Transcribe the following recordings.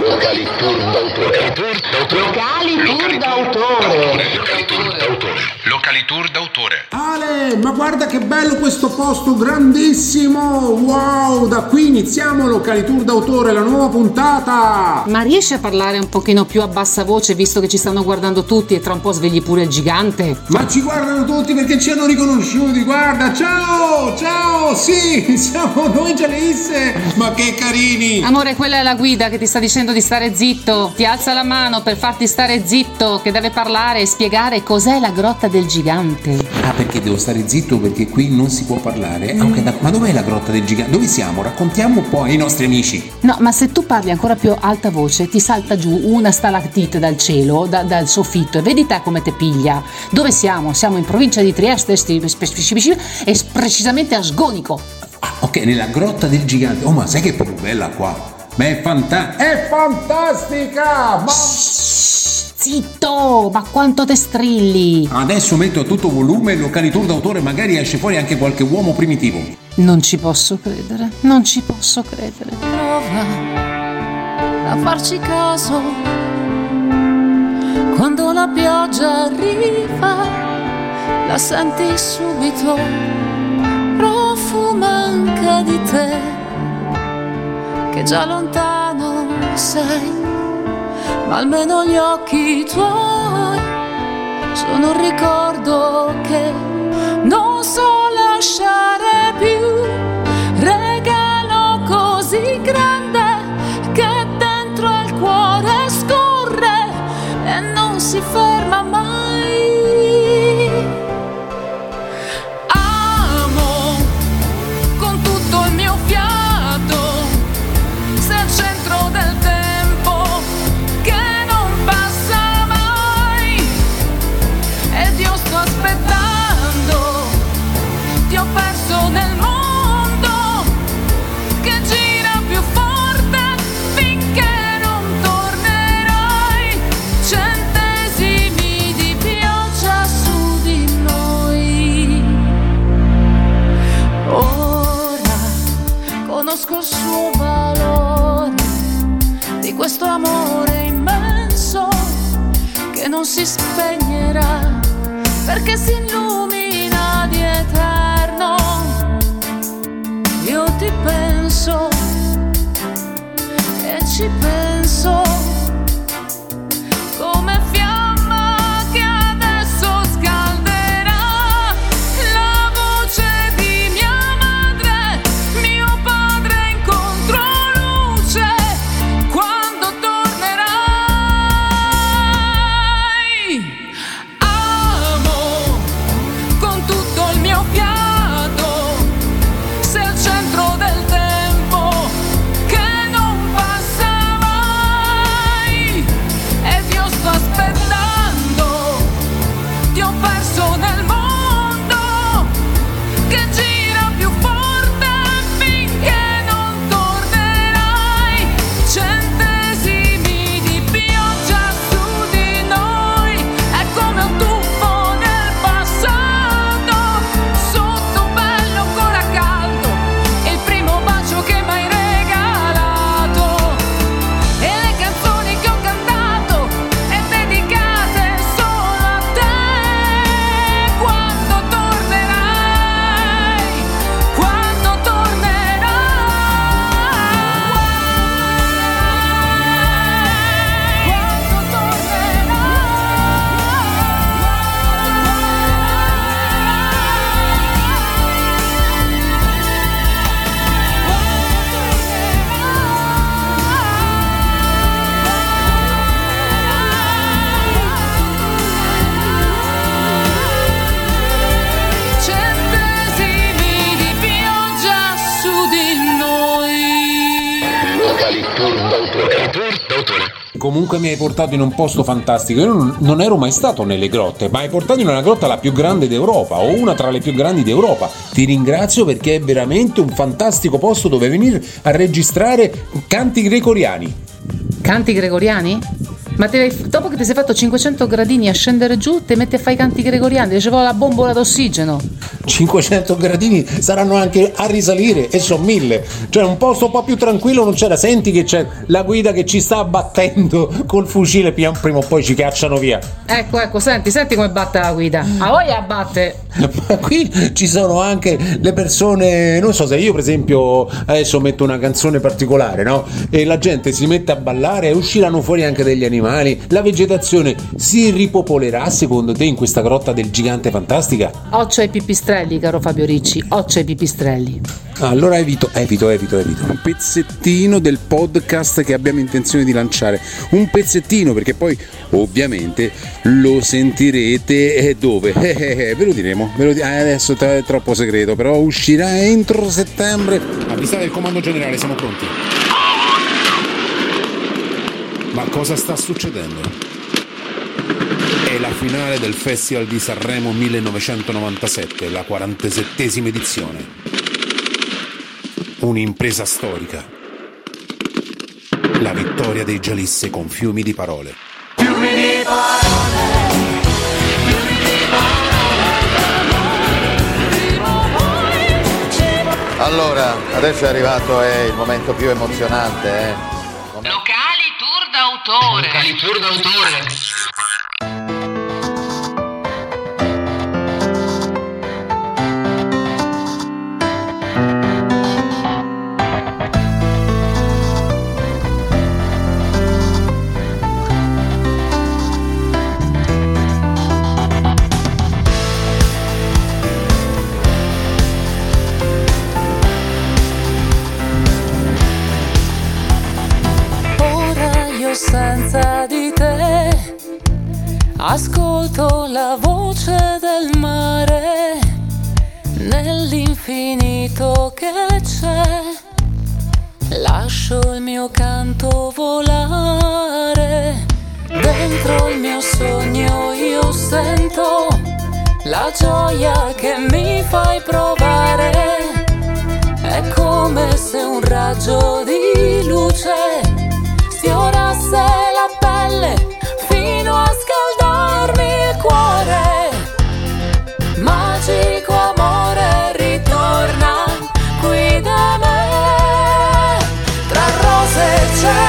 Locali Tour d'autore. Locali Tour d'autore. Locali Tour d'autore. Locali Tour d'autore. Ale, ma guarda che bello questo posto, grandissimo! Wow, da qui iniziamo Locali Tour d'autore, la nuova puntata! Ma riesci a parlare un pochino più a bassa voce visto che ci stanno guardando tutti e tra un po' svegli pure il gigante? Ma ci guardano tutti perché ci hanno riconosciuti, guarda, ciao, ciao, sì, siamo noi Gialisse, ma che carini! Amore, quella è la guida che ti sta dicendo di stare zitto. Ti alza la mano per farti stare zitto, che deve parlare e spiegare cos'è la grotta del gigante. Ah, perché devo stare zitto perché qui non si può parlare? Ah, ok, da- ma dov'è la grotta del gigante? Dove siamo? Raccontiamo un po' ai nostri amici. No, ma se tu parli ancora più alta voce, ti salta giù una stalactite dal cielo, da- dal soffitto, e vedi te come te piglia. Dove siamo? Siamo in provincia di Trieste e precisamente a Sgonico. Ah, ok, nella grotta del gigante. Oh, ma sai che è proprio bella qua? Ma è fanta- È fantastica! Ma... Zitto! Ma quanto te strilli! Adesso metto a tutto volume il locali tour d'autore, magari esce fuori anche qualche uomo primitivo. Non ci posso credere, non ci posso credere. prova a farci caso quando la pioggia arriva la senti subito profuma anche di te che già lontano sei ma almeno gli occhi tuoi sono un ricordo che non so lasciare questo amore immenso che non si spegnerà perché si illumina di eterno. Io ti penso e ci penso Comunque mi hai portato in un posto fantastico. Io non, ero mai stato nelle grotte, ma hai portato in una grotta la più grande d'Europa, o una tra le più grandi d'Europa. Ti ringrazio perché è veramente un fantastico posto dove venire a registrare canti gregoriani. Canti gregoriani? Ma te dopo che ti sei fatto 500 gradini a scendere giù, ti metti a fare i canti gregoriani, dicevo la bombola d'ossigeno. 500 gradini saranno anche a risalire e sono mille. Cioè un posto un po' più tranquillo non c'era. Senti che c'è la guida che ci sta abbattendo col fucile, prima o poi ci cacciano via. Ecco, ecco, senti, senti come batte la guida. A voi abbatte. Ma qui ci sono anche le persone, non so se io per esempio adesso metto una canzone particolare, no? E la gente si mette a ballare e usciranno fuori anche degli animali. La vegetazione si ripopolerà secondo te in questa grotta del gigante fantastica? Occio ai pipistrelli, caro Fabio Ricci. Occio ai pipistrelli. Allora evito, evito, evito, evito. Un pezzettino del podcast che abbiamo intenzione di lanciare. Un pezzettino perché poi ovviamente lo sentirete eh, dove? Eh, eh, eh, ve lo diremo. Ve lo di- eh, adesso è troppo segreto, però uscirà entro settembre. Avvisate il comando generale, siamo pronti. Ma cosa sta succedendo? È la finale del Festival di Sanremo 1997, la 47esima edizione un'impresa storica. La vittoria dei Gialisse con fiumi di parole. Allora, adesso è arrivato eh, il momento più emozionante, eh. Locali tour d'autore. Locali tour d'autore. Ascolto la voce del mare nell'infinito che c'è. Lascio il mio canto volare dentro il mio sogno io sento la gioia che mi fai provare. È come se un raggio di luce sfiorasse la pelle fino a scaldarmi il cuore. Magico amore ritorna qui da me. Tra rose e cielo,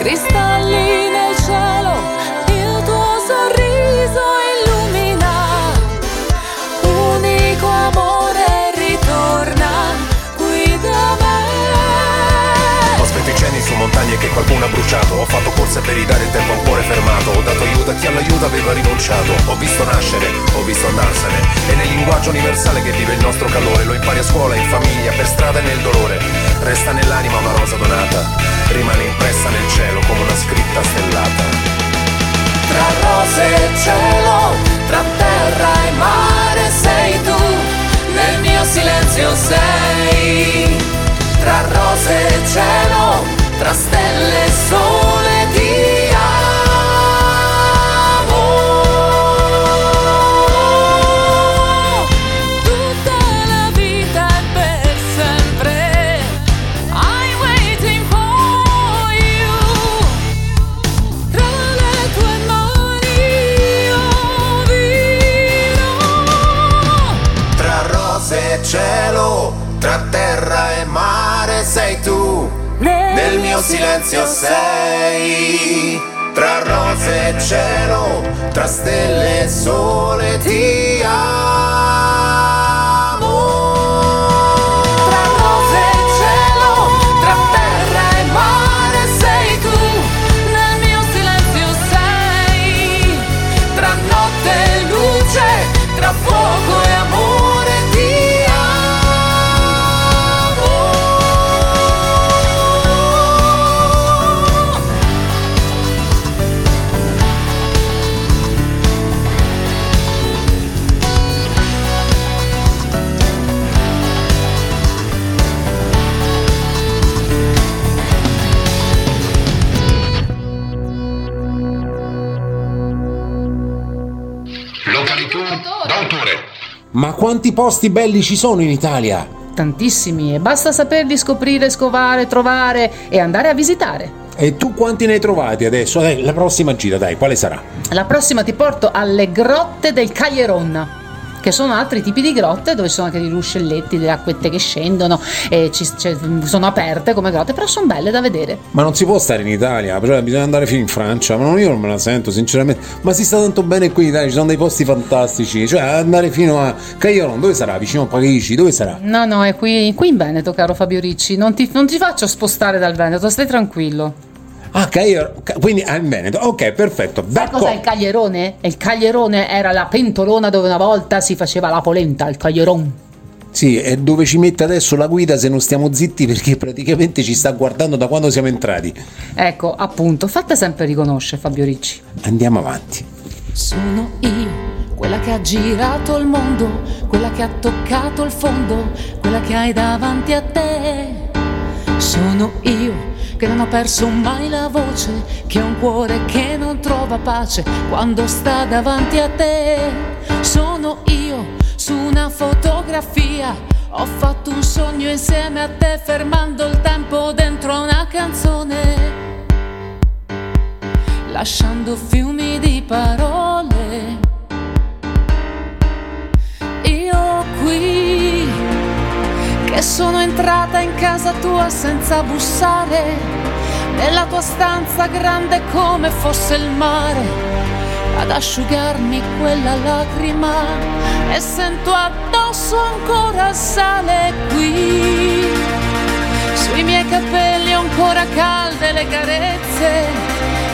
cristalli nel cielo, il tuo sorriso illumina, unico amore ritorna qui da me. Ho spento incendi su montagne che qualcuno ha bruciato. Ho fatto corse per ridare il tempo a un cuore fermato. Ho dato aiuto a chi all'aiuto aveva rinunciato. Ho visto nascere, ho visto andarsene. E nel linguaggio universale che vive il nostro calore. Lo impari a scuola, in famiglia, per strada e nel dolore. Resta nell'anima una rosa donata Rimane impressa nel cielo come una scritta stellata. Tra rose e cielo, tra terra e mare silenzio sei Tra rose e cielo, tra stelle e sole ti amo Ma quanti posti belli ci sono in Italia? Tantissimi, e basta saperli scoprire, scovare, trovare e andare a visitare. E tu quanti ne hai trovati adesso? Dai, la prossima gira, dai, quale sarà? La prossima ti porto alle grotte del Caglieron. Che sono altri tipi di grotte dove ci sono anche dei ruscelletti, delle acquette che scendono e ci- cioè, sono aperte come grotte, però sono belle da vedere. Ma non si può stare in Italia, cioè bisogna andare fino in Francia, ma non- io non me la sento sinceramente. Ma si sta tanto bene qui in Italia, ci sono dei posti fantastici, cioè andare fino a Cagliaron, dove sarà? Vicino a Parigi, dove sarà? No, no, è qui, qui in Veneto, caro Fabio Ricci. Non ti, non ti faccio spostare dal Veneto, stai tranquillo. Ah, Cagliaron, Ca- quindi ah, in Veneto, ok, perfetto, Sai cos'è il d'accordo. caglierone? Il caglierone era la pentolona dove una volta si faceva la polenta, il caglieron. Sì, e dove ci mette adesso la guida se non stiamo zitti perché praticamente ci sta guardando da quando siamo entrati. Ecco, appunto, fatte sempre riconoscere, Fabio Ricci. Andiamo avanti. Sono io, quella che ha girato il mondo, quella che ha toccato il fondo, quella che hai davanti a te. Sono io che non ho perso mai la voce, che ho un cuore che non trova pace quando sta davanti a te. Sono io su una fotografia, ho fatto un sogno insieme a te fermando il tempo dentro una canzone lasciando fiumi di parole. Che sono entrata in casa tua senza bussare, nella tua stanza grande come fosse il mare, ad asciugarmi quella lacrima e sento addosso ancora sale qui. Sui miei capelli ancora calde le carezze,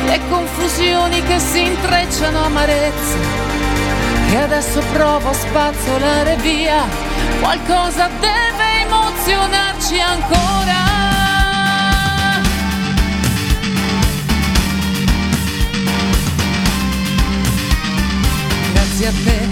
le confusioni che si intrecciano amarezze. E adesso provo a spazzolare via, qualcosa deve emozionarci ancora. Grazie a te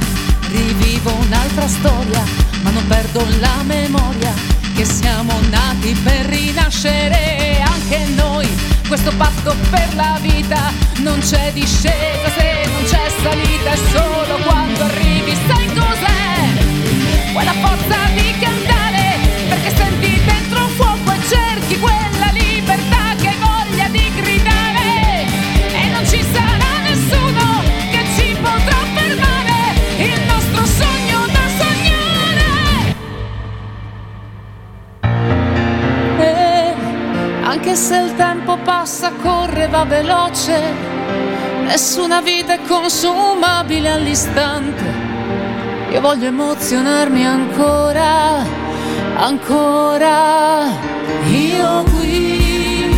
rivivo un'altra storia, ma non perdo la memoria che siamo nati per rinascere anche noi. Questo patto per la vita non c'è discesa se non c'è salita, è solo quando arrivi sai cos'è? Quella forza di cantare, senti dentro un fuoco e cerchi quella libertà che voglia di gridare e non ci sarà nessuno che ci potrà fermare il nostro sogno da sognare. E anche se il tempo passa, corre, va veloce, nessuna vita è consumabile all'istante. Io voglio emozionarmi ancora, ancora. Io qui,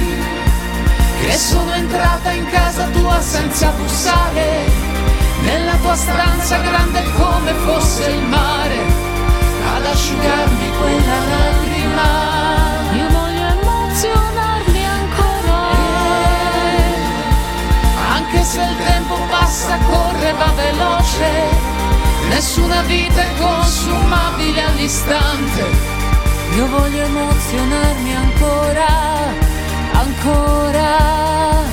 che sono entrata in casa tua senza bussare, nella tua stanza grande come fosse il mare, ad asciugarmi quella lacrima. Io voglio emozionarmi ancora, anche se il tempo passa, corre, va veloce. Nessuna vita è consumabile all'istante. Io voglio emozionarmi ancora, ancora.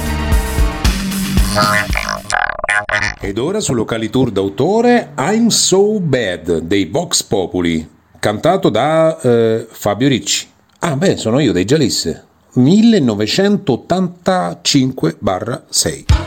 Ed ora su Locali Tour d'autore I'm So Bad dei Vox Populi, cantato da eh, Fabio Ricci. Ah, beh, sono io dei Gialisse. 1985-6.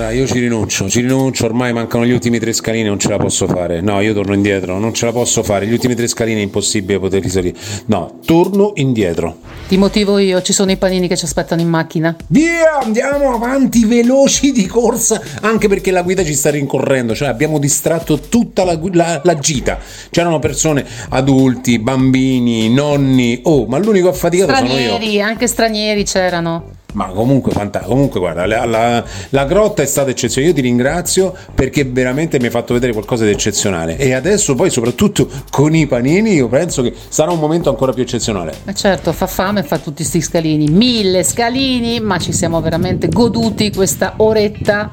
Sandra, io ci rinuncio, ci rinuncio, ormai mancano gli ultimi tre scalini, non ce la posso fare. No, io torno indietro, non ce la posso fare. Gli ultimi tre scalini è impossibile poter risalire. No, torno indietro. Ti motivo io, ci sono i panini che ci aspettano in macchina. Via, andiamo avanti veloci di corsa, anche perché la guida ci sta rincorrendo, cioè abbiamo distratto tutta la, la- la gita. C'erano persone, adulti, bambini, nonni. Oh, ma l'unico affaticato sono io. Stranieri, anche stranieri c'erano. Ma comunque, fanta- comunque guarda, la, la- la grotta è stata eccezionale. Io ti ringrazio perché veramente mi hai fatto vedere qualcosa di eccezionale. E adesso, poi, soprattutto con i panini, io penso che sarà un momento ancora più eccezionale. Ma certo, fa fame fa tutti sti scalini, mille scalini, ma ci siamo veramente goduti questa oretta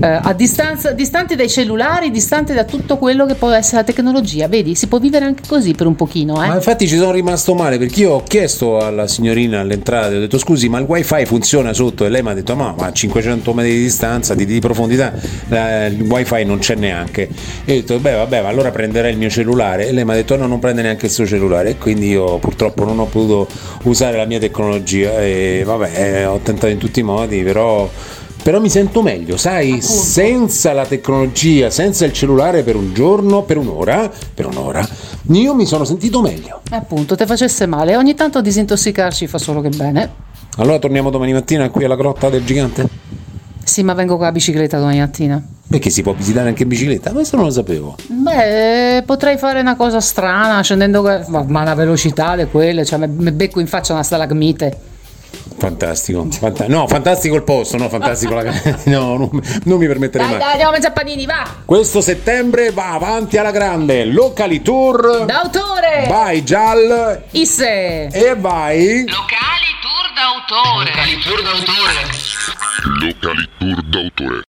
eh, a distanza, distanti dai cellulari, distanti da tutto quello che può essere la tecnologia. Vedi, si può vivere anche così per un pochino, Ma eh? infatti ci sono rimasto male perché io ho chiesto alla signorina all'entrata, ho detto scusi ma il wifi funziona sotto e lei mi ha detto ma, ma a 500 metri di distanza, di, di profondità, eh, il wifi non c'è neanche. E ho detto beh vabbè ma allora prenderei il mio cellulare e lei mi ha detto no non prende neanche il suo cellulare e quindi io purtroppo non ho potuto usare la mia tecnologia e vabbè eh, ho tentato in tutti i modi però... Però mi sento meglio, sai, senza la tecnologia, senza il cellulare per un giorno, per un'ora, per un'ora, io mi sono sentito meglio. Appunto, te facesse male. Ogni tanto disintossicarci fa solo che bene. Allora torniamo domani mattina qui alla grotta del gigante? Sì, ma vengo con la bicicletta domani mattina. Perché si può visitare anche in bicicletta? Questo non lo sapevo. Beh, potrei fare una cosa strana, scendendo, ma, ma una velocità di quelle, cioè mi becco in faccia una stalagmite. Fantastico. Fanta- no, fantastico il posto, no, fantastico la No, non, non mi permetterei Dai, mai. dai, andiamo a mangiare panini, va! Questo settembre va avanti alla grande. Locali tour. D'autore! Vai Gial Isse! e vai. Locali tour d'autore. Locali tour d'autore. Locali Tour d'autore.